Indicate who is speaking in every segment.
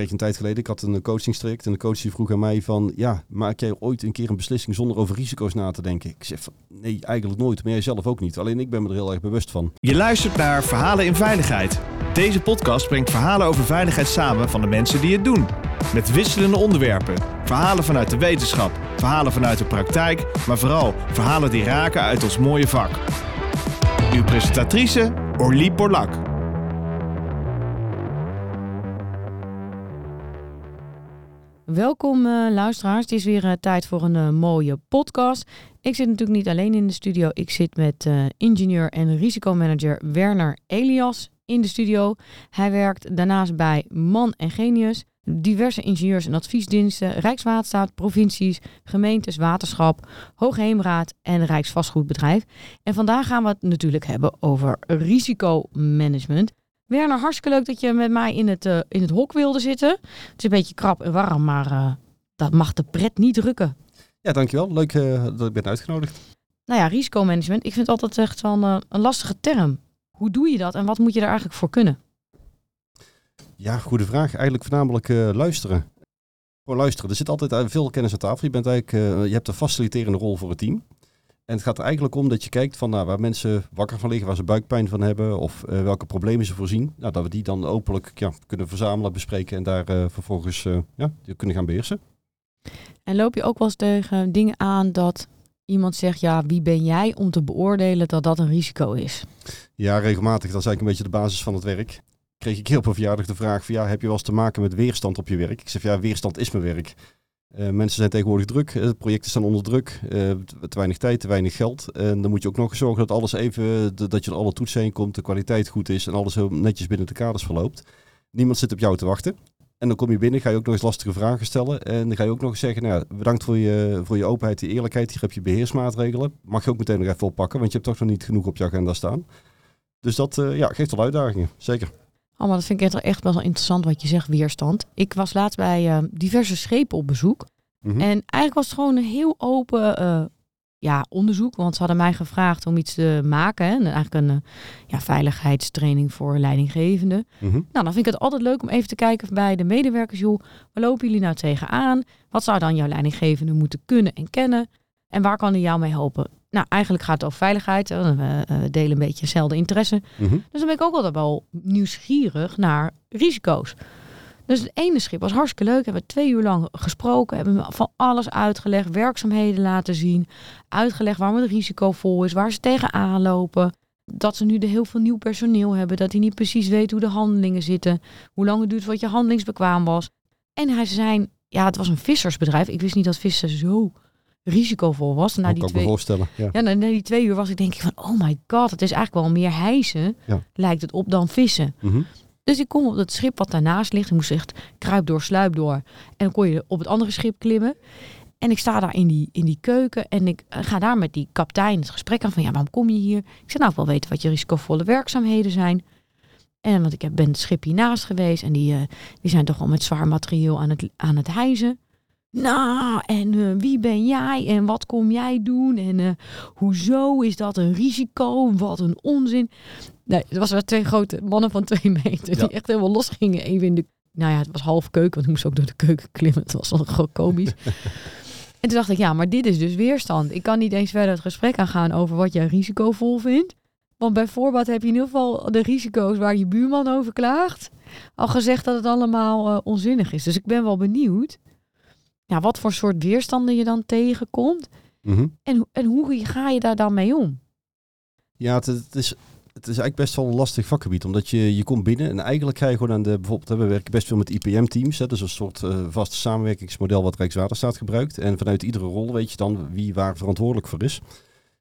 Speaker 1: kreeg een tijd geleden, ik had een coachingstraject en de coach die vroeg aan mij van, ja, maak jij ooit een keer een beslissing zonder over risico's na te denken? Ik zeg van, nee, eigenlijk nooit, maar jij zelf ook niet. Alleen ik ben me er heel erg bewust van.
Speaker 2: Je luistert naar Verhalen in Veiligheid. Deze podcast brengt verhalen over veiligheid samen van de mensen die het doen. Met wisselende onderwerpen. Verhalen vanuit de wetenschap, verhalen vanuit de praktijk, maar vooral verhalen die raken uit ons mooie vak. Uw presentatrice Orlie Borlak.
Speaker 3: Welkom uh, luisteraars. Het is weer uh, tijd voor een uh, mooie podcast. Ik zit natuurlijk niet alleen in de studio. Ik zit met ingenieur en risicomanager Werner Elias in de studio. Hij werkt daarnaast bij Man en Genius, diverse ingenieurs- en adviesdiensten, Rijkswaterstaat, provincies, gemeentes, waterschap, Hoogheemraad en Rijksvastgoedbedrijf. En vandaag gaan we het natuurlijk hebben over risicomanagement. Werner, hartstikke leuk dat je met mij in het, uh, in het hok wilde zitten. Het is een beetje krap en warm, maar uh, dat mag de pret niet drukken.
Speaker 1: Ja, dankjewel. Leuk uh, dat ik ben uitgenodigd.
Speaker 3: Nou ja, risicomanagement. Ik vind het altijd echt wel een, een lastige term. Hoe doe je dat en wat moet je er eigenlijk voor kunnen?
Speaker 1: Ja, goede vraag. Eigenlijk voornamelijk luisteren. Gewoon luisteren. Er zit altijd veel kennis aan tafel. Je, bent eigenlijk, je hebt een faciliterende rol voor het team. En het gaat er eigenlijk om dat je kijkt van nou, waar mensen wakker van liggen, waar ze buikpijn van hebben of uh, welke problemen ze voorzien. Nou, dat we die dan openlijk ja, kunnen verzamelen, bespreken en daar uh, vervolgens uh, ja, kunnen gaan beheersen.
Speaker 3: En loop je ook wel eens tegen dingen aan dat iemand zegt, ja, wie ben jij om te beoordelen dat dat een risico is?
Speaker 1: Ja, regelmatig. Dat is eigenlijk een beetje de basis van het werk. Kreeg ik heel op een verjaardag de vraag van, ja, heb je wel eens te maken met weerstand op je werk? Ik zeg, ja, weerstand is mijn werk. Uh, mensen zijn tegenwoordig druk, uh, projecten staan onder druk, uh, te weinig tijd, te weinig geld. En dan moet je ook nog zorgen dat alles even, dat je er alle toetsen heen komt, de kwaliteit goed is en alles netjes binnen de kaders verloopt. Niemand zit op jou te wachten. En dan kom je binnen, ga je ook nog eens lastige vragen stellen. En dan ga je ook nog eens zeggen, nou, bedankt voor je, voor je openheid en eerlijkheid. Hier heb je beheersmaatregelen. Mag je ook meteen nog even oppakken, want je hebt toch nog niet genoeg op je agenda staan. Dus dat ja, geeft wel uitdagingen, zeker.
Speaker 3: Oh, maar dat vind ik echt wel interessant wat je zegt, weerstand. Ik was laatst bij uh, diverse schepen op bezoek. Mm -hmm. En eigenlijk was het gewoon een heel open uh, ja, onderzoek. Want ze hadden mij gevraagd om iets te maken. Hè? Eigenlijk een uh, ja, veiligheidstraining voor leidinggevenden. Mm -hmm. Nou, dan vind ik het altijd leuk om even te kijken bij de medewerkers. Joh, waar lopen jullie nou tegenaan? Wat zou dan jouw leidinggevende moeten kunnen en kennen? En waar kan hij jou mee helpen? Nou, eigenlijk gaat het over veiligheid. We delen een beetje dezelfde interesse. Mm -hmm. Dus dan ben ik ook altijd wel nieuwsgierig naar risico's. Dus het ene schip was hartstikke leuk. Hebben we twee uur lang gesproken. Hebben we van alles uitgelegd. Werkzaamheden laten zien. Uitgelegd waarom het risicovol is. Waar ze tegenaan lopen. Dat ze nu de heel veel nieuw personeel hebben. Dat hij niet precies weet hoe de handelingen zitten. Hoe lang het duurt voordat je handelingsbekwaam was. En hij zei, ja, het was een vissersbedrijf. Ik wist niet dat vissen zo risicovol was. Na die
Speaker 1: kan
Speaker 3: twee,
Speaker 1: me voorstellen. Ja.
Speaker 3: ja, na, na, die twee uur was ik denk ik van, oh my god, het is eigenlijk wel meer hijsen, ja. lijkt het op, dan vissen.
Speaker 1: Mm -hmm.
Speaker 3: Dus ik kom op het schip wat daarnaast ligt. Ik moest echt kruip door, sluip door. En dan kon je op het andere schip klimmen. En ik sta daar in die, in die keuken en ik ga daar met die kapitein het gesprek aan van ja, waarom kom je hier? Ik zeg nou, ik wil weten wat je risicovolle werkzaamheden zijn. En want ik ben het schip hiernaast geweest en die, uh, die zijn toch wel met zwaar materieel aan het, aan het hijzen. Nou, en uh, wie ben jij en wat kom jij doen en uh, hoezo is dat een risico? Wat een onzin. Nee, het was wel twee grote mannen van twee meter die echt helemaal los gingen. Even in de, nou ja, het was half keuken, want ik moest ook door de keuken klimmen. Het was wel gewoon komisch. en toen dacht ik, ja, maar dit is dus weerstand. Ik kan niet eens verder het gesprek aangaan over wat jij risicovol vindt. Want bij voorbaat heb je in ieder geval de risico's waar je buurman over klaagt. Al gezegd dat het allemaal uh, onzinnig is. Dus ik ben wel benieuwd ja, wat voor soort weerstanden je dan tegenkomt.
Speaker 1: Mm -hmm.
Speaker 3: en, en hoe ga je daar dan mee om?
Speaker 1: Ja, het, het, is, het is eigenlijk best wel een lastig vakgebied. Omdat je, je komt binnen en eigenlijk ga je gewoon aan de... Bijvoorbeeld, we werken best veel met IPM-teams. Dus een soort uh, vast samenwerkingsmodel wat Rijkswaterstaat gebruikt. En vanuit iedere rol weet je dan wie waar verantwoordelijk voor is.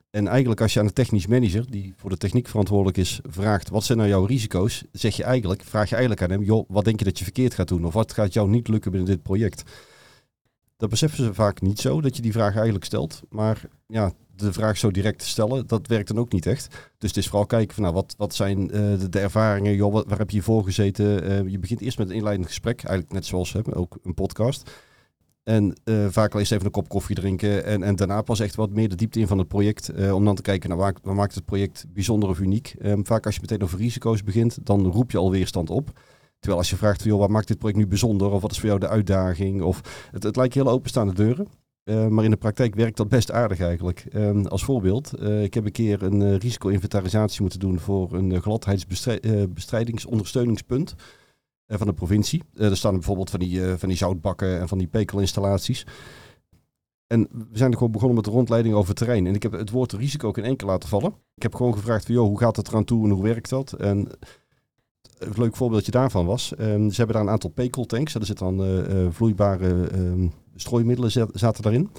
Speaker 1: En eigenlijk als je aan de technisch manager, die voor de techniek verantwoordelijk is, vraagt wat zijn nou jouw risico's, zeg je eigenlijk, vraag je eigenlijk aan hem, joh, wat denk je dat je verkeerd gaat doen? Of wat gaat jou niet lukken binnen dit project? Dat beseffen ze vaak niet zo, dat je die vraag eigenlijk stelt. Maar ja, de vraag zo direct stellen, dat werkt dan ook niet echt. Dus het is vooral kijken van, nou, wat, wat zijn uh, de, ervaringen, joh, wat, waar heb je hiervoor gezeten? Uh, je begint eerst met een inleidend gesprek, eigenlijk net zoals hè, ook een podcast. En uh, vaak al eerst even een kop koffie drinken en, en daarna pas echt wat meer de diepte in van het project. om dan te kijken, nou, waar, waar maakt het project bijzonder of uniek? Um, vaak als je meteen over risico's begint, dan roep je al weerstand op. Terwijl als je vraagt, joh, wat maakt dit project nu bijzonder? Of wat is voor jou de uitdaging? Of het, het lijkt heel openstaande deuren. Uh, maar in de praktijk werkt dat best aardig eigenlijk. Uh, als voorbeeld, uh, ik heb een keer een uh, risico-inventarisatie moeten doen voor een gladheidsbestrijdingsondersteuningspunt van de provincie. er staan bijvoorbeeld van die, van die zoutbakken en van die pekelinstallaties. En we zijn er gewoon begonnen met de rondleiding over terrein. En ik heb het woord risico ook in één keer laten vallen. Ik heb gewoon gevraagd van, joh, hoe gaat het eraan toe en hoe werkt dat? En een leuk voorbeeldje daarvan was, um, ze hebben daar een aantal pekeltanks. Er zitten dan uh, vloeibare um, strooimiddelen zaten daarin.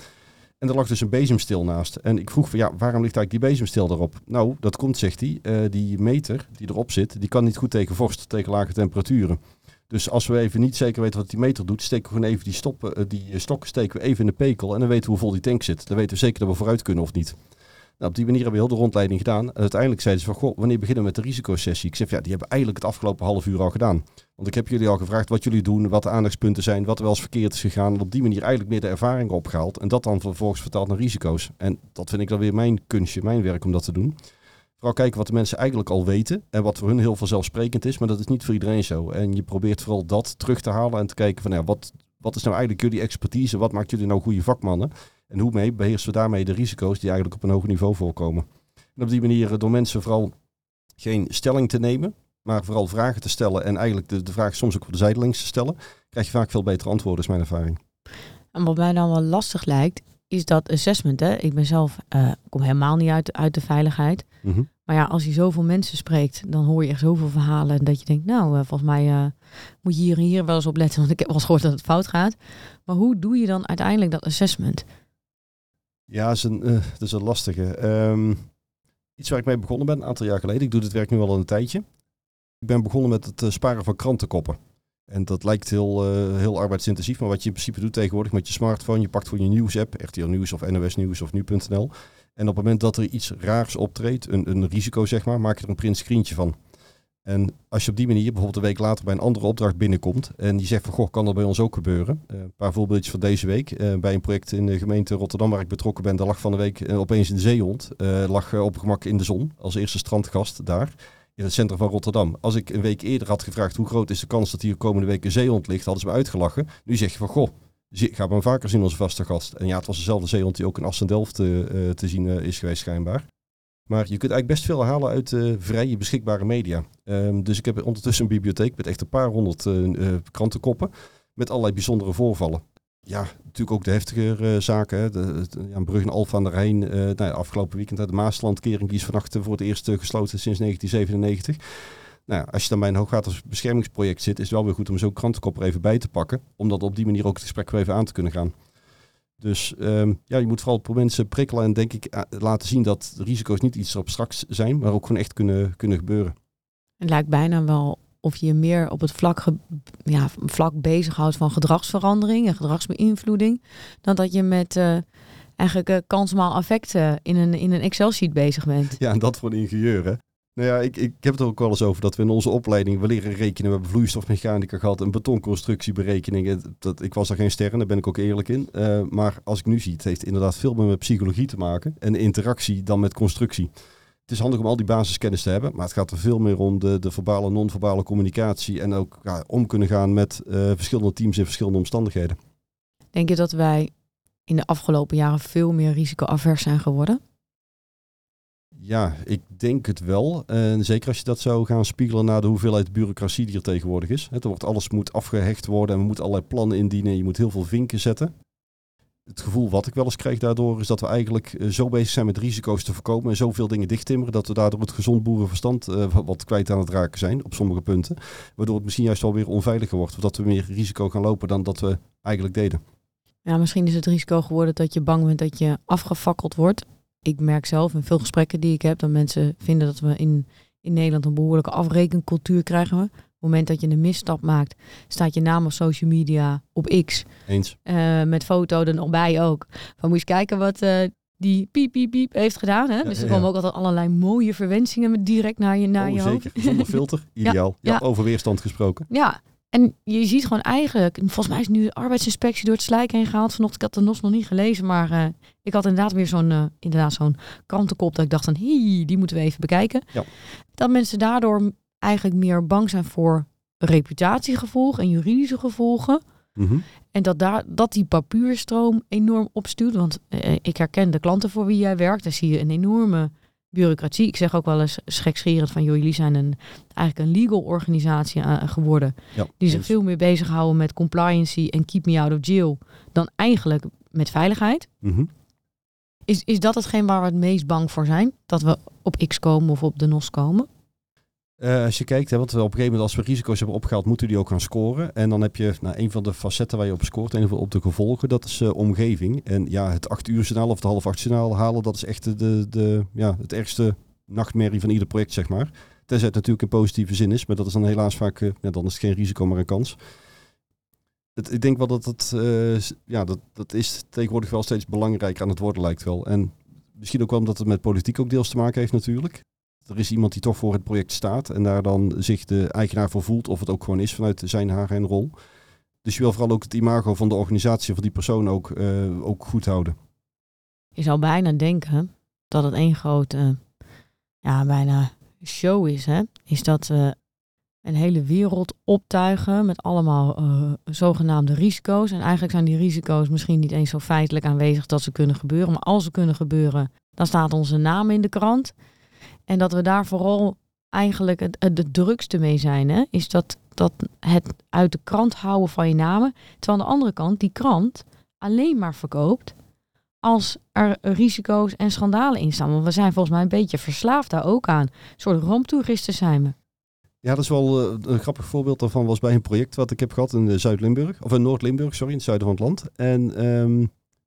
Speaker 1: En er lag dus een bezemstil naast. En ik vroeg van ja, waarom ligt eigenlijk die bezemstil erop? Nou, dat komt, zegt hij, uh, die meter die erop zit, die kan niet goed tegen vorst, tegen lage temperaturen. Dus als we even niet zeker weten wat die meter doet, steken we gewoon even die, stoppen, die stokken steken we even in de pekel en dan weten we hoe vol die tank zit. Dan weten we zeker dat we vooruit kunnen of niet. Nou, op die manier hebben we heel de rondleiding gedaan. En uiteindelijk zeiden ze van, goh, wanneer beginnen we met de risicosessie? Ik zeg, ja, die hebben eigenlijk het afgelopen half uur al gedaan. Want ik heb jullie al gevraagd wat jullie doen, wat de aandachtspunten zijn, wat er wel eens verkeerd is gegaan. En op die manier eigenlijk meer de ervaring opgehaald. En dat dan vervolgens vertaald naar risico's. En dat vind ik dan weer mijn kunstje, mijn werk om dat te doen. Vooral kijken wat de mensen eigenlijk al weten en wat voor hun heel vanzelfsprekend is. Maar dat is niet voor iedereen zo. En je probeert vooral dat terug te halen en te kijken van, ja, wat, wat is nou eigenlijk jullie expertise? Wat maakt jullie nou goede vakmannen? En hoe mee beheersen we daarmee de risico's die eigenlijk op een hoger niveau voorkomen. En op die manier door mensen vooral geen stelling te nemen, maar vooral vragen te stellen en eigenlijk de, de vraag soms ook op de zijdelings te stellen, krijg je vaak veel betere antwoorden, is mijn ervaring.
Speaker 3: En wat mij dan wel lastig lijkt, is dat assessment. Hè? Ik ben zelf, uh, kom helemaal niet uit, uit de veiligheid. Mm -hmm. Maar ja, als je zoveel mensen spreekt, dan hoor je echt zoveel verhalen dat je denkt, nou, uh, volgens mij uh, moet je hier en hier wel eens op letten, want ik heb wel eens gehoord dat het fout gaat. Maar hoe doe je dan uiteindelijk dat assessment?
Speaker 1: Ja, dat is een, uh, dat is een lastige. Um, iets waar ik mee begonnen ben, een aantal jaar geleden. Ik doe dit werk nu al een tijdje. Ik ben begonnen met het uh, sparen van krantenkoppen. En dat lijkt heel, uh, heel arbeidsintensief, maar wat je in principe doet tegenwoordig met je smartphone, je pakt voor je nieuwsapp, RTL Nieuws of NOS Nieuws of Nu.nl. En op het moment dat er iets raars optreedt, een, een risico zeg maar, maak je er een print screentje van. En als je op die manier bijvoorbeeld een week later bij een andere opdracht binnenkomt en die zegt van goh, kan dat bij ons ook gebeuren? Uh, een paar voorbeeldjes van deze week. Uh, bij een project in de gemeente Rotterdam waar ik betrokken ben, daar lag van de week uh, opeens een zeehond. lag op gemak in de zon als eerste strandgast daar in het centrum van Rotterdam. Als ik een week eerder had gevraagd hoe groot is de kans dat hier komende week een zeehond ligt, hadden ze me uitgelachen. Nu zeg je van goh, ga maar vaker zien onze vaste gast. En ja, het was dezelfde zeehond die ook in Assen-Delft te zien is geweest schijnbaar. Maar je kunt eigenlijk best veel halen uit uh, vrije beschikbare media. Um, dus ik heb ondertussen een bibliotheek met echt een paar honderd uh, uh, krantenkoppen. Met allerlei bijzondere voorvallen. Ja, natuurlijk ook de heftige zaken. Hè. De, en Alfa aan de Rijn. nou afgelopen weekend de Maaslandkering. Die is vannacht voor het eerst gesloten sinds 1997. Nou, als je dan bij een hoogwatersbeschermingsproject zit, is het wel weer goed om zo'n krantenkop er even bij te pakken. Om dat op die manier ook het gesprek weer even aan te kunnen gaan. Dus um, ja, je moet vooral voor mensen prikkelen en denk ik laten zien dat risico's niet iets abstracts zijn, maar ook gewoon echt kunnen, kunnen gebeuren.
Speaker 3: Het lijkt bijna wel of je meer op het vlak, ja, vlak bezighoudt van gedragsverandering en gedragsbeïnvloeding, dan dat je met uh, eigenlijk uh, kansmaal effecten in een, in een Excel-sheet bezig bent.
Speaker 1: Ja, en dat voor een ingenieur, hè? Nou ja, ik, ik heb het er ook wel eens over dat we in onze opleiding, we leren rekenen, we hebben vloeistofmechanica gehad, een betonconstructieberekening. Dat, ik was daar geen ster daar ben ik ook eerlijk in. Uh, maar als ik nu zie, het heeft inderdaad veel meer met psychologie te maken en interactie dan met constructie. Het is handig om al die basiskennis te hebben, maar het gaat er veel meer om de, de verbale, non-verbale communicatie en ook om kunnen gaan met uh, verschillende teams in verschillende omstandigheden.
Speaker 3: Denk je dat wij in de afgelopen jaren veel meer risicoavers zijn geworden?
Speaker 1: Ja, ik denk het wel. En zeker als je dat zou gaan spiegelen naar de hoeveelheid bureaucratie die er tegenwoordig is. Er wordt alles moet afgehecht worden en we moeten allerlei plannen indienen. Je moet heel veel vinken zetten. Het gevoel wat ik wel eens krijg daardoor is dat we eigenlijk eh, zo bezig zijn met risico's te voorkomen en zoveel dingen dichttimmeren dat we daardoor het gezond boerenverstand uh, wat kwijt aan het raken zijn op sommige punten. Waardoor het misschien juist wel weer onveiliger wordt. Of dat we meer risico gaan lopen dan dat we eigenlijk deden.
Speaker 3: Ja, misschien is het risico geworden dat je bang bent dat je afgefakkeld wordt ik merk zelf in veel gesprekken die ik heb, dat mensen vinden dat we in, in Nederland een behoorlijke afrekencultuur krijgen. Op het moment dat je een misstap maakt, staat je naam op social media op X.
Speaker 1: Eens.
Speaker 3: Uh, met foto er nog bij ook. Van moet je kijken wat uh, die piep, piep, piep heeft gedaan. Hè? Dus er komen ook altijd allerlei mooie verwensingen met direct naar je, naar
Speaker 1: oh,
Speaker 3: je
Speaker 1: zeker.
Speaker 3: hoofd.
Speaker 1: Zonder filter. Ideaal. ja, ja, over weerstand gesproken.
Speaker 3: Ja, en je ziet gewoon eigenlijk, volgens mij is nu de arbeidsinspectie door het slijk heen gehaald. Vanochtend, ik had de NOS nog niet gelezen, maar uh, ik had inderdaad weer zo'n uh, inderdaad zo'n krantenkop dat ik dacht van, hé, die moeten we even bekijken. Ja. Dat mensen daardoor eigenlijk meer bang zijn voor reputatiegevolgen en juridische gevolgen.
Speaker 1: Mhm.
Speaker 3: En dat, daar, dat die papierstroom enorm opstuurt. Want eh, ik herken de klanten voor wie jij werkt. Daar zie je een enorme bureaucratie. Ik zeg ook wel eens schekscherend van... joh, jullie zijn een, eigenlijk een legal organisatie uh, geworden.
Speaker 1: Ja,
Speaker 3: die zich veel meer bezighouden met compliancy en keep me out of jail... dan eigenlijk met veiligheid.
Speaker 1: Mhm.
Speaker 3: Is, is dat hetgeen waar we het meest bang voor zijn? Dat we op X komen of op de NOS komen?
Speaker 1: Eh, als je kijkt, hè, want op een gegeven moment als we risico's hebben opgehaald, moeten die ook gaan scoren. En dan heb je nou, een van de facetten waar je op scoort, en op de gevolgen, dat is uh, omgeving. En ja, het acht uur journaal of het half acht journaal halen, dat is echt de, de, de, ja, het ergste nachtmerrie van ieder project, zeg maar. Tenzij het natuurlijk in positieve zin is, maar dat is dan helaas vaak, uh, ja, dan is geen risico, maar een kans. Ik denk wel dat uh, ja, dat, dat is tegenwoordig wel steeds belangrijker aan het worden lijkt wel. En misschien ook wel omdat het met politiek ook deels te maken heeft natuurlijk er is iemand die toch voor het project staat en daar dan zich de eigenaar voor voelt of het ook gewoon is vanuit zijn, haar en rol. Dus je wil vooral ook het imago van de organisatie van die persoon ook, uh, ook goed houden.
Speaker 3: Je zou bijna denken dat het één grote, ja, bijna show is. Hè? Is dat we een hele wereld optuigen met allemaal uh, zogenaamde risico's. En eigenlijk zijn die risico's misschien niet eens zo feitelijk aanwezig dat ze kunnen gebeuren. Maar als ze kunnen gebeuren, dan staat onze naam in de krant. En dat we daar vooral eigenlijk het, drukste mee zijn. Hè? Is dat, dat het uit de krant houden van je namen. Terwijl aan de andere kant die krant alleen maar verkoopt als er risico's en schandalen in staan. Want we zijn volgens mij een beetje verslaafd daar ook aan. Een soort ramptoeristen zijn we.
Speaker 1: Ja, dat is wel uh, een grappig voorbeeld daarvan was bij een project wat ik heb gehad in Zuid-Limburg. Of in Noord-Limburg, sorry, in het zuiden van het land. En um,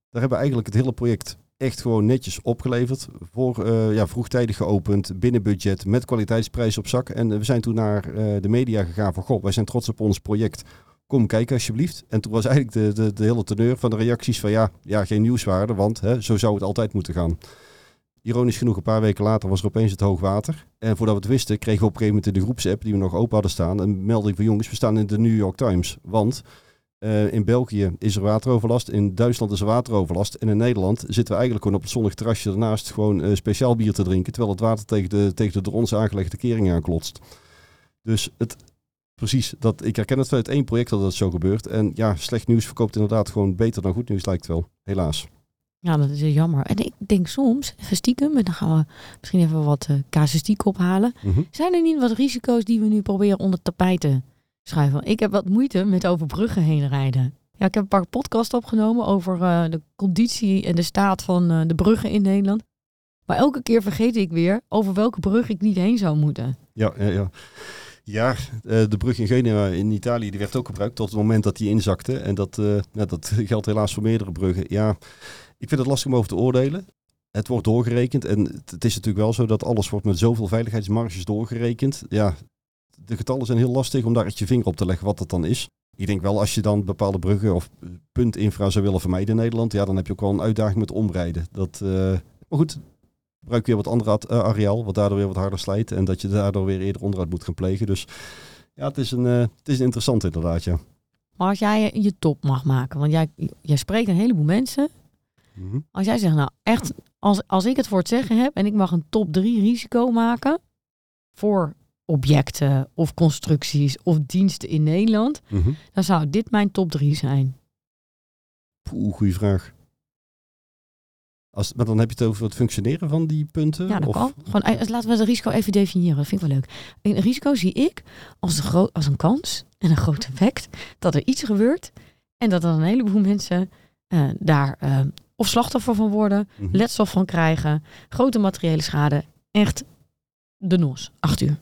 Speaker 1: daar hebben we eigenlijk het hele project echt gewoon netjes opgeleverd. Voor, uh, ja, vroegtijdig geopend, binnen budget, met kwaliteitsprijs op zak. En uh, we zijn toen naar uh, de media gegaan van, goh, wij zijn trots op ons project. Kom kijken alsjeblieft. En toen was eigenlijk de, de, de hele teneur van de reacties van, ja, ja geen nieuwswaarde, want hè, zo zou het altijd moeten gaan. Ironisch genoeg, een paar weken later was er opeens het hoogwater. En voordat we het wisten, kregen we op een gegeven moment in de groepsapp, die we nog open hadden staan, een melding van jongens, we staan in de New York Times. Want uh, in België is er wateroverlast, in Duitsland is er wateroverlast. En in Nederland zitten we eigenlijk gewoon op het zonnig terrasje ernaast gewoon uh, speciaal bier te drinken. Terwijl het water tegen de, tegen de door ons aangelegde kering aanklotst. Dus het, precies, dat, ik herken het vanuit één project dat dat zo gebeurt. En ja, slecht nieuws verkoopt inderdaad gewoon beter dan goed nieuws lijkt wel. Helaas.
Speaker 3: Ja, dat is jammer. En ik denk soms, even stiekem, en dan gaan we misschien even wat uh, casuïstiek ophalen.
Speaker 1: Mhm.
Speaker 3: Zijn er niet wat risico's die we nu proberen onder tapijt te schuiven? Ik heb wat moeite met over bruggen heen rijden. Ja, ik heb een paar podcasts opgenomen over uh, de conditie en de staat van uh, de bruggen in Nederland. Maar elke keer vergeet ik weer over welke brug ik niet heen zou moeten.
Speaker 1: Ja, ja, ja. Ja, de brug in Genua in Italië die werd ook gebruikt tot het moment dat die inzakte. En dat, dat geldt helaas voor meerdere bruggen. Ja, ik vind het lastig om over te oordelen. Het wordt doorgerekend en het is natuurlijk wel zo dat alles wordt met zoveel veiligheidsmarges doorgerekend. Ja, de getallen zijn heel lastig om daar echt je vinger op te leggen wat dat dan is. Ik denk wel als je dan bepaalde bruggen of puntinfra zou willen vermijden in Nederland, ja, dan heb je ook wel een uitdaging met omrijden. Dat, uh, maar goed, gebruik weer wat ander uh, areaal, wat daardoor weer wat harder slijt en dat je daardoor weer eerder onderhoud moet gaan plegen. Dus ja, het is een, uh, het is interessant inderdaad, ja.
Speaker 3: Maar als jij je top mag maken, want jij, jij spreekt een heleboel mensen.
Speaker 1: Mm -hmm.
Speaker 3: Als jij zegt, nou echt, als, als ik het voor het zeggen heb en ik mag een top 3 risico maken voor objecten of constructies of diensten in Nederland,
Speaker 1: mm -hmm.
Speaker 3: dan zou dit mijn top 3 zijn.
Speaker 1: Poeh, goede vraag. Als, maar dan heb je het over het functioneren van die punten?
Speaker 3: Ja, dat
Speaker 1: of?
Speaker 3: kan. Gewoon, eh, laten we het risico even definiëren. Dat vind ik wel leuk. Een risico zie ik als, als een kans en een groot effect dat er iets gebeurt en dat er een heleboel mensen uh, daar uh, of slachtoffer van worden,
Speaker 1: Mhm.
Speaker 3: letsel van krijgen, grote materiële schade. Echt de nos. Acht uur.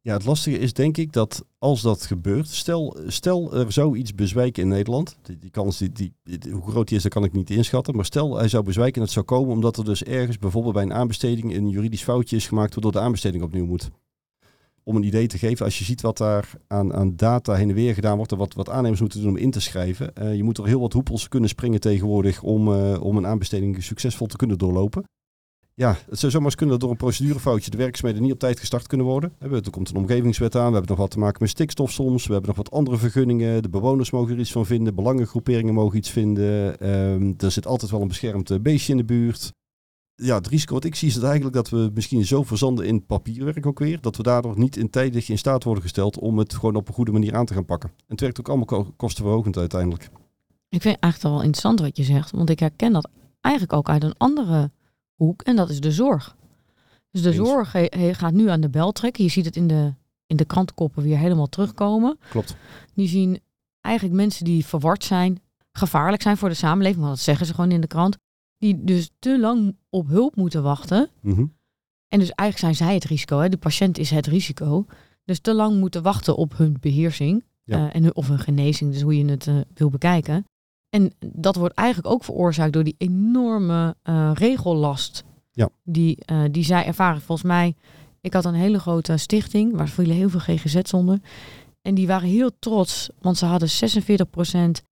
Speaker 1: Ja, het lastige is denk ik dat als dat gebeurt, stel, stel er zou iets bezwijken in Nederland, die, kans, die, die, die- hoe groot die is, dat kan ik niet inschatten, maar stel hij zou bezwijken en het zou komen omdat er dus ergens bijvoorbeeld bij een aanbesteding een juridisch foutje is gemaakt waardoor de aanbesteding opnieuw moet. Om een idee te geven, als je ziet wat daar aan, aan data heen en weer gedaan wordt en wat, wat aannemers moeten doen om in te schrijven, eh, je moet er heel wat hoepels kunnen springen tegenwoordig om, eh, om een aanbesteding succesvol te kunnen doorlopen. Ja, het zou zomaar kunnen dat door een procedurefoutje de werkzaamheden niet op tijd gestart kunnen worden. Hebben- Er komt een omgevingswet aan, we hebben nog wat te maken met stikstof soms, we hebben nog wat andere vergunningen, de bewoners mogen er iets van vinden, belangengroeperingen mogen iets vinden, Ehm, er zit altijd wel een beschermd eh, beestje in de buurt. ja, het risico wat ik zie is het eigenlijk dat we misschien zo verzanden in papierwerk ook weer, dat we daardoor niet in tijdig in staat worden gesteld om het gewoon op een goede manier aan te gaan pakken. En het werkt ook allemaal kostenverhogend uiteindelijk.
Speaker 3: Ik vind het eigenlijk wel interessant wat je zegt, want ik herken dat eigenlijk ook uit een andere hoek en dat is de zorg. Dus de zorg gaat nu aan de bel trekken. Je ziet het in de, in de krantenkoppen weer helemaal terugkomen.
Speaker 1: Klopt.
Speaker 3: Die zien eigenlijk mensen die verward zijn, gevaarlijk zijn voor de samenleving, want dat zeggen ze gewoon in de krant die dus te lang op hulp moeten wachten.
Speaker 1: Mhm.
Speaker 3: En dus eigenlijk zijn zij het risico. Hè? De patiënt is het risico. Dus te lang moeten wachten op hun beheersing. Uh, en, of hun genezing, dus hoe je het uh, wil bekijken. En dat wordt eigenlijk ook veroorzaakt door die enorme uh, regellast
Speaker 1: ja.
Speaker 3: die, die zij ervaren. Volgens mij, ik had een hele grote stichting, waar vielen heel veel GGZ onder. En die waren heel trots, want ze hadden 46%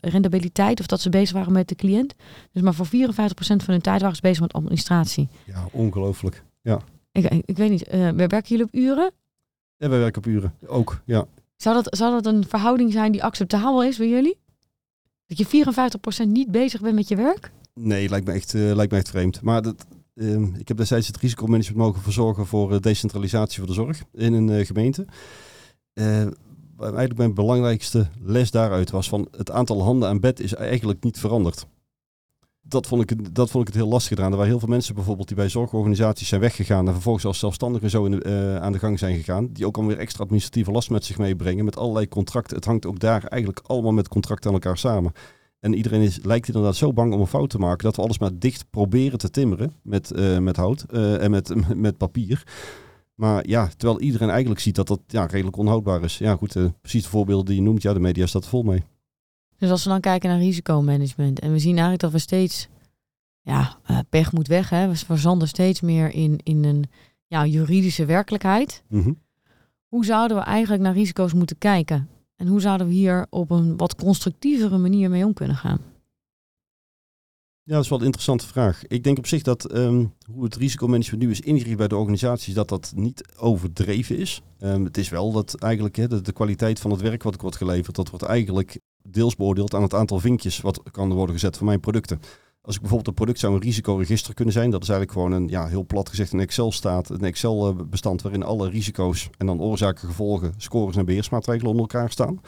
Speaker 3: rendabiliteit of dat ze bezig waren met de cliënt. Dus maar voor 54% van hun tijd waren ze bezig met administratie.
Speaker 1: Ja, ongelooflijk. Ja.
Speaker 3: Ik, ik, weet niet, uh, werken jullie op uren?
Speaker 1: Ja, wij werken op uren. Ook, ja.
Speaker 3: Zou dat, zou dat een verhouding zijn die acceptabel is bij jullie? Dat je 54% niet bezig bent met je werk?
Speaker 1: Nee, lijkt me echt, uh, lijkt me echt vreemd. Maar dat, uh, ik heb destijds het risicomanagement mogen verzorgen voor decentralisatie voor de zorg in een gemeente eigenlijk mijn belangrijkste les daaruit was van het aantal handen aan bed is eigenlijk niet veranderd. Dat vond ik, dat vond ik het heel lastig gedaan. Er waren heel veel mensen bijvoorbeeld die bij zorgorganisaties zijn weggegaan en vervolgens als zelfstandigen zo in uh, aan de gang zijn gegaan. Die ook alweer extra administratieve last met zich meebrengen met allerlei contracten. Het hangt ook daar eigenlijk allemaal met contracten aan elkaar samen. En iedereen is, lijkt inderdaad zo bang om een fout te maken dat we alles maar dicht proberen te timmeren met, uh, met hout uh, en met, met papier. Maar ja, terwijl iedereen eigenlijk ziet dat dat ja, redelijk onhoudbaar is. Ja, goed, precies de voorbeelden die je noemt, ja, de media staat vol mee.
Speaker 3: Dus als we dan kijken naar risicomanagement en we zien eigenlijk dat we steeds, ja, uh, pech moet weg, hè. we verzanden steeds meer in, in een ja, juridische werkelijkheid.
Speaker 1: Mm
Speaker 3: Hoe zouden we eigenlijk naar risico's moeten kijken? En hoe zouden we hier op een wat constructievere manier mee om kunnen gaan?
Speaker 1: Ja, dat is wel een interessante vraag. Ik denk op zich dat um, hoe het risicomanagement nu is ingericht bij de organisaties, dat dat niet overdreven is. Um, het is wel dat eigenlijk hè, de, de, kwaliteit van het werk wat ik wordt geleverd, dat wordt eigenlijk deels beoordeeld aan het aantal vinkjes wat kan worden gezet van mijn producten. Als ik bijvoorbeeld een product zou een risicoregister kunnen zijn, dat is eigenlijk gewoon een, ja, heel plat gezegd, een Excel staat, een Excel bestand waarin alle risico's en dan oorzaken, gevolgen, scores en beheersmaatregelen onder elkaar staan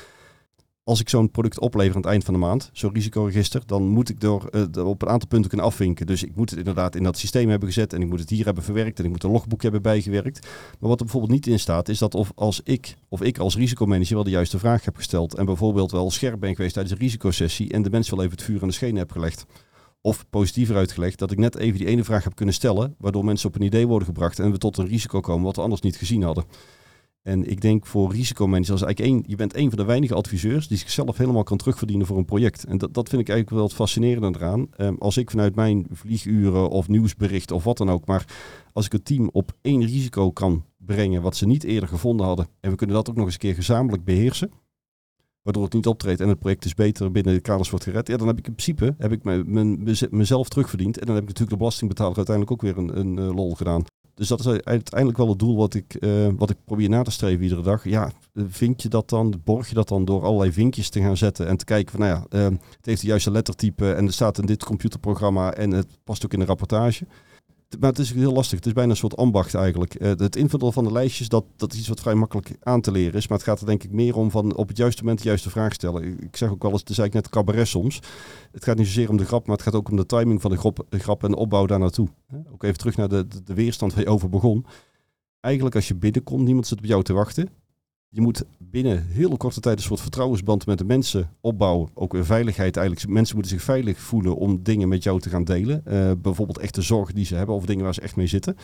Speaker 1: als ik zo'n product oplever aan het eind van de maand, zo'n risicoregister, dan moet ik door, uh, op een aantal punten kunnen afvinken. Dus ik moet het inderdaad in dat systeem hebben gezet en ik moet het hier hebben verwerkt en ik moet een logboek hebben bijgewerkt. Maar wat er bijvoorbeeld niet in staat, is dat of als ik of ik als risicomanager wel de juiste vraag heb gesteld en bijvoorbeeld wel scherp ben geweest tijdens een risicosessie en de mens wel even het vuur aan de schenen heb gelegd. Of positiever uitgelegd, dat ik net even die ene vraag heb kunnen stellen, waardoor mensen op een idee worden gebracht en we tot een risico komen wat we anders niet gezien hadden. En ik denk voor risicomanagers, eigenlijk één, je bent een van de weinige adviseurs die zichzelf helemaal kan terugverdienen voor een project. En dat, dat vind ik eigenlijk wel het fascinerende eraan. Um, als ik vanuit mijn vlieguren of nieuwsberichten of wat dan ook, maar als ik het team op één risico kan brengen wat ze niet eerder gevonden hadden. En we kunnen dat ook nog eens een keer gezamenlijk beheersen. Waardoor het niet optreedt en het project dus beter binnen de kaders wordt gered. Ja, dan heb ik in principe heb ik mijn, mezelf terugverdiend. En dan heb ik natuurlijk de belastingbetaler uiteindelijk ook weer een, een, een lol gedaan. Dus dat is uiteindelijk wel het doel wat ik, uh, wat ik probeer na te streven iedere dag. Ja, vind je dat dan, borg je dat dan door allerlei vinkjes te gaan zetten en te kijken van, nou ja, uh, het heeft de juiste lettertype en er staat in dit computerprogramma en het past ook in de rapportage maar het is heel lastig. Het is bijna een soort ambacht eigenlijk. Uh, het invullen van de lijstjes, dat, dat is iets wat vrij makkelijk aan te leren is. Maar het gaat er denk ik meer om van op het juiste moment de juiste vraag stellen. Ik zeg ook wel eens, het is eigenlijk net cabaret soms. Het gaat niet zozeer om de grap, maar het gaat ook om de timing van de grap, grap en de opbouw daar naartoe. Ook even terug naar de, de, de weerstand waar je over begon. Eigenlijk als je binnenkomt, niemand zit op jou te wachten je moet binnen hele korte tijd een soort vertrouwensband met de mensen opbouwen. Ook weer veiligheid eigenlijk. Mensen moeten zich veilig voelen om dingen met jou te gaan delen. Uh, bijvoorbeeld echte zorgen die ze hebben of dingen waar ze echt mee zitten.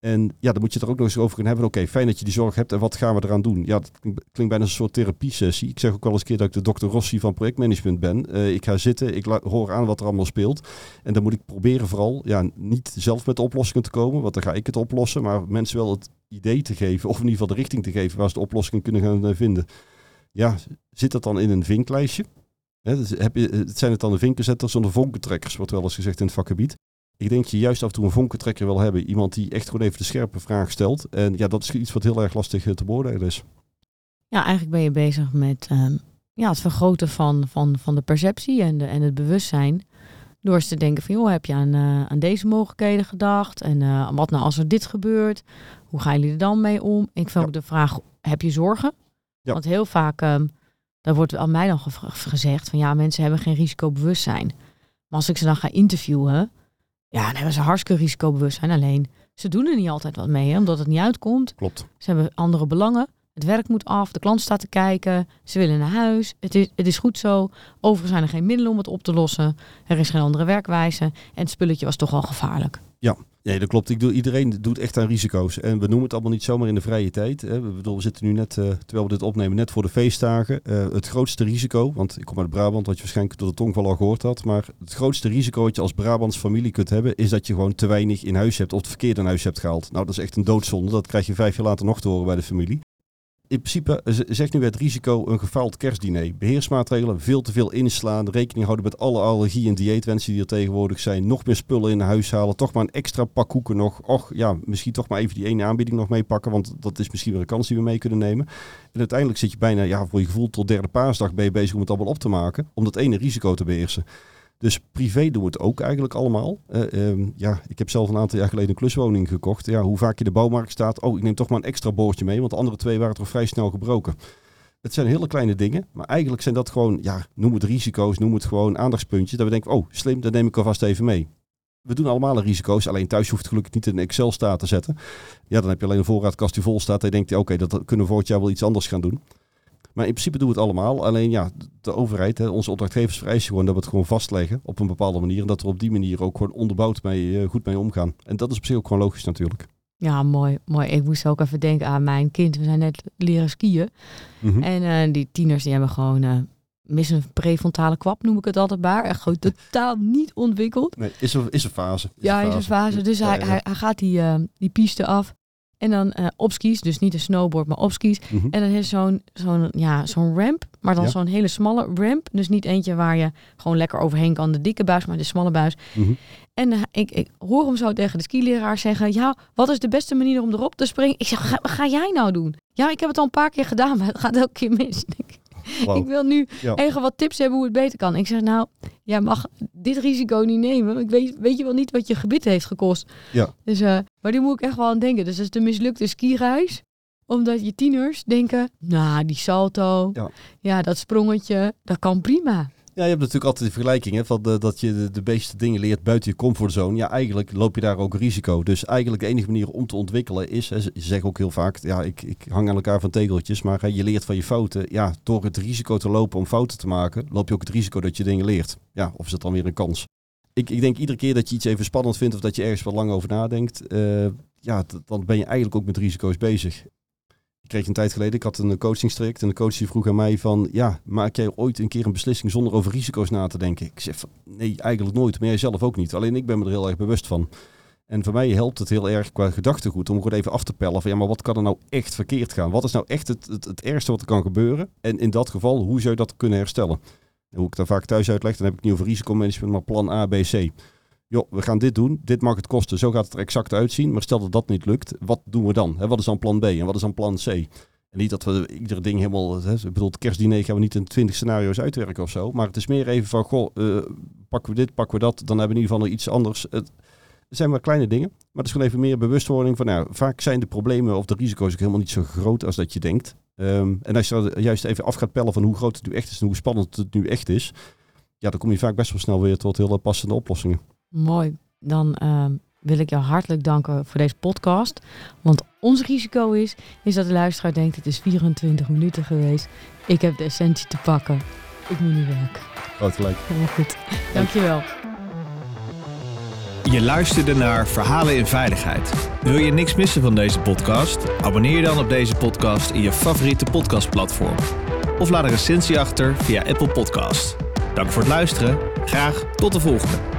Speaker 1: En ja, dan moet je het er ook nog eens over kunnen hebben. Oké, fijn dat je die zorg hebt en wat gaan we eraan doen? Ja, dat klinkt, bijna een soort therapie-sessie. Ik zeg ook wel eens een keer dat ik de dokter Rossi van projectmanagement ben. Uh, ik ga zitten, ik hoor aan wat er allemaal speelt. En dan moet ik proberen vooral ja, niet zelf met oplossingen te komen, want dan ga ik het oplossen. Maar mensen wel het idee te geven, of in ieder geval de richting te geven waar ze de oplossingen kunnen gaan eh, vinden. Ja, zit dat dan in een vinklijstje? dus heb je, het zijn het dan de vinkenzetters of de vonkentrekkers, wordt wel eens gezegd in het vakgebied. Ik denk je juist af en toe een vonkentrekker wil hebben. Iemand die echt gewoon even de scherpe vraag stelt. En ja, dat is iets wat heel erg lastig eh, te beoordelen is.
Speaker 3: Ja, eigenlijk ben je bezig met um, ja, het vergroten van, van, van de perceptie en, de, en het bewustzijn. Door eens te denken van, joh, heb je aan, uh, aan deze mogelijkheden gedacht? En uh, wat nou als er dit gebeurt? Hoe gaan jullie er dan mee om? Ik vind ook de vraag, heb je zorgen? Ja. Want heel vaak, um, daar wordt aan mij dan gezegd van, ja, mensen hebben geen risicobewustzijn. Maar als ik ze dan ga interviewen, ja, dan hebben ze hartstikke risicobewustzijn. Alleen, ze doen er niet altijd wat mee, hè, omdat het niet uitkomt.
Speaker 1: Klopt.
Speaker 3: Ze hebben andere belangen. Het werk moet af, de klant staat te kijken, ze willen naar huis. Het is, het is goed zo. Overigens zijn er geen middelen om het op te lossen. Er is geen andere werkwijze. En het spulletje was toch al gevaarlijk.
Speaker 1: Ja, nee, dat klopt. Ik doe, iedereen doet echt aan risico's. En we noemen het allemaal niet zomaar in de vrije tijd. Hè. We, bedoel, we zitten nu net, uh, terwijl we dit opnemen, net voor de feestdagen. Uh, het grootste risico, want ik kom uit Brabant, wat je waarschijnlijk door de tongval al gehoord had. Maar het grootste risico wat je als Brabants familie kunt hebben, is dat je gewoon te weinig in huis hebt of het verkeerde in huis hebt gehaald. Nou, dat is echt een doodzonde. Dat krijg je vijf jaar later nog te horen bij de familie in principe zegt nu het risico een gefaald kerstdiner. Beheersmaatregelen, veel te veel inslaan, rekening houden met alle allergie- en dieetwensen die er tegenwoordig zijn. Nog meer spullen in huis halen, toch maar een extra pak koeken nog. Och ja, misschien toch maar even die ene aanbieding nog meepakken, want dat is misschien weer een kans die we mee kunnen nemen. En uiteindelijk zit je bijna, ja, voor je gevoel tot derde paasdag ben je bezig om het allemaal op te maken, om dat ene risico te beheersen. Dus privé doen we het ook eigenlijk allemaal. Uh, um, ja, ik heb zelf een aantal jaar geleden een kluswoning gekocht. Ja, hoe vaak je de bouwmarkt staat. Oh, ik neem toch maar een extra boordje mee, want de andere twee waren toch vrij snel gebroken. Het zijn hele kleine dingen, maar eigenlijk zijn dat gewoon, ja, noem het risico's, noem het gewoon aandachtspuntjes. Dat we denken, oh, slim, dat neem ik alvast even mee. We doen allemaal risico's, alleen thuis hoeft het gelukkig niet in een Excel-staat te zetten. Ja, dan heb je alleen een voorraadkast die vol staat en je oké, dat kunnen we volgend jaar wel iets anders gaan doen. Maar in principe doen we het allemaal. Alleen ja, de overheid, hè, onze opdrachtgevers vereisen gewoon dat we het gewoon vastleggen op een bepaalde manier. En dat we op die manier ook gewoon onderbouwd mee, uh, goed mee omgaan. En dat is op zich ook gewoon logisch natuurlijk.
Speaker 3: Ja, mooi, mooi. Ik moest ook even denken aan mijn kind. We zijn net leren skiën. Mm -hmm. En uh, die tieners die hebben gewoon uh, mis een prefrontale kwap, noem ik het altijd maar. Echt gewoon totaal niet ontwikkeld.
Speaker 1: Nee, is een, is een fase.
Speaker 3: Is ja, een fase. is een fase. Dus ja, hij, ja. hij, hij, gaat die, uh, die piste af. En dan uh, opskis, dus niet een snowboard, maar opskis. Mm -hmm. En dan is zo'n zo'n ja, zo'n ramp, maar dan ja. zo'n hele smalle ramp. Dus niet eentje waar je gewoon lekker overheen kan, de dikke buis, maar de smalle buis. Mm -hmm. En uh, ik, ik hoor hem zo tegen de skileraar zeggen, ja, wat is de beste manier om erop te springen? Ik zeg, ga, wat ga jij nou doen? Ja, ik heb het al een paar keer gedaan, maar het gaat elke keer mis. Wow. Ik wil nu ja. even wat tips hebben hoe het beter kan. Ik zeg, nou, jij mag dit risico niet nemen. Ik weet, weet je wel niet wat je gebit heeft gekost.
Speaker 1: Ja.
Speaker 3: Dus, uh, maar die moet ik echt wel aan denken. Dus dat is de mislukte skireis. Omdat je tieners denken, nou, die salto, ja. ja, dat sprongetje, dat kan prima.
Speaker 1: Ja, je hebt natuurlijk altijd de vergelijking hè, van dat je de, beste dingen leert buiten je comfortzone. Ja, eigenlijk loop je daar ook risico. Dus eigenlijk de enige manier om te ontwikkelen is, hè, ze zeggen ook heel vaak, ja, ik, ik hang aan elkaar van tegeltjes, maar je leert van je fouten. Ja, door het risico te lopen om fouten te maken, loop je ook het risico dat je dingen leert. Ja, of is dat dan weer een kans? Ik, ik denk iedere keer dat je iets even spannend vindt of dat je ergens wat lang over nadenkt, uh, ja, dan ben je eigenlijk ook met risico's bezig. Ik kreeg een tijd geleden, ik had een coachingstraject en de coach die vroeg aan mij van, ja, maak jij ooit een keer een beslissing zonder over risico's na te denken? Ik zeg van, nee, eigenlijk nooit, maar jij zelf ook niet. Alleen ik ben me er heel erg bewust van. En voor mij helpt het heel erg qua gedachtegoed om gewoon even af te pellen van, ja, maar wat kan er nou echt verkeerd gaan? Wat is nou echt het, het, het ergste wat er kan gebeuren? En in dat geval, hoe zou je dat kunnen herstellen? En hoe ik dat vaak thuis uitleg, dan heb ik niet over risicomanagement, maar plan A, B, C joh, we gaan dit doen, dit mag het kosten, zo gaat het er exact uitzien. Maar stel dat dat niet lukt, wat doen we dan? He, wat is dan plan B en wat is dan plan C? En niet dat we iedere ding helemaal, hè, ik bedoel, het kerstdiner gaan we niet in 20 scenario's uitwerken of zo. Maar het is meer even van, goh, uh, pakken we dit, pakken we dat, dan hebben we in ieder geval iets anders. Het, zijn maar kleine dingen, maar het is gewoon even meer bewustwording van, nou, vaak zijn de problemen of de risico's ook helemaal niet zo groot als dat je denkt. Um, en als je juist even af gaat pellen van hoe groot het nu echt is en hoe spannend het nu echt is, ja, dan kom je vaak best wel snel weer tot hele passende oplossingen.
Speaker 3: Mooi. Dan uh, wil ik jou hartelijk danken voor deze podcast. Want ons risico is, is dat de luisteraar denkt: het is 24 minuten geweest. Ik heb de essentie te pakken. Ik moet nu werken.
Speaker 1: Gelijk.
Speaker 3: Helemaal goed. Dankjewel.
Speaker 2: Je luisterde naar Verhalen in Veiligheid. Wil je niks missen van deze podcast? Abonneer je dan op deze podcast in je favoriete podcastplatform. Of laat een recensie achter via Apple Podcast. Dank voor het luisteren. Graag tot de volgende.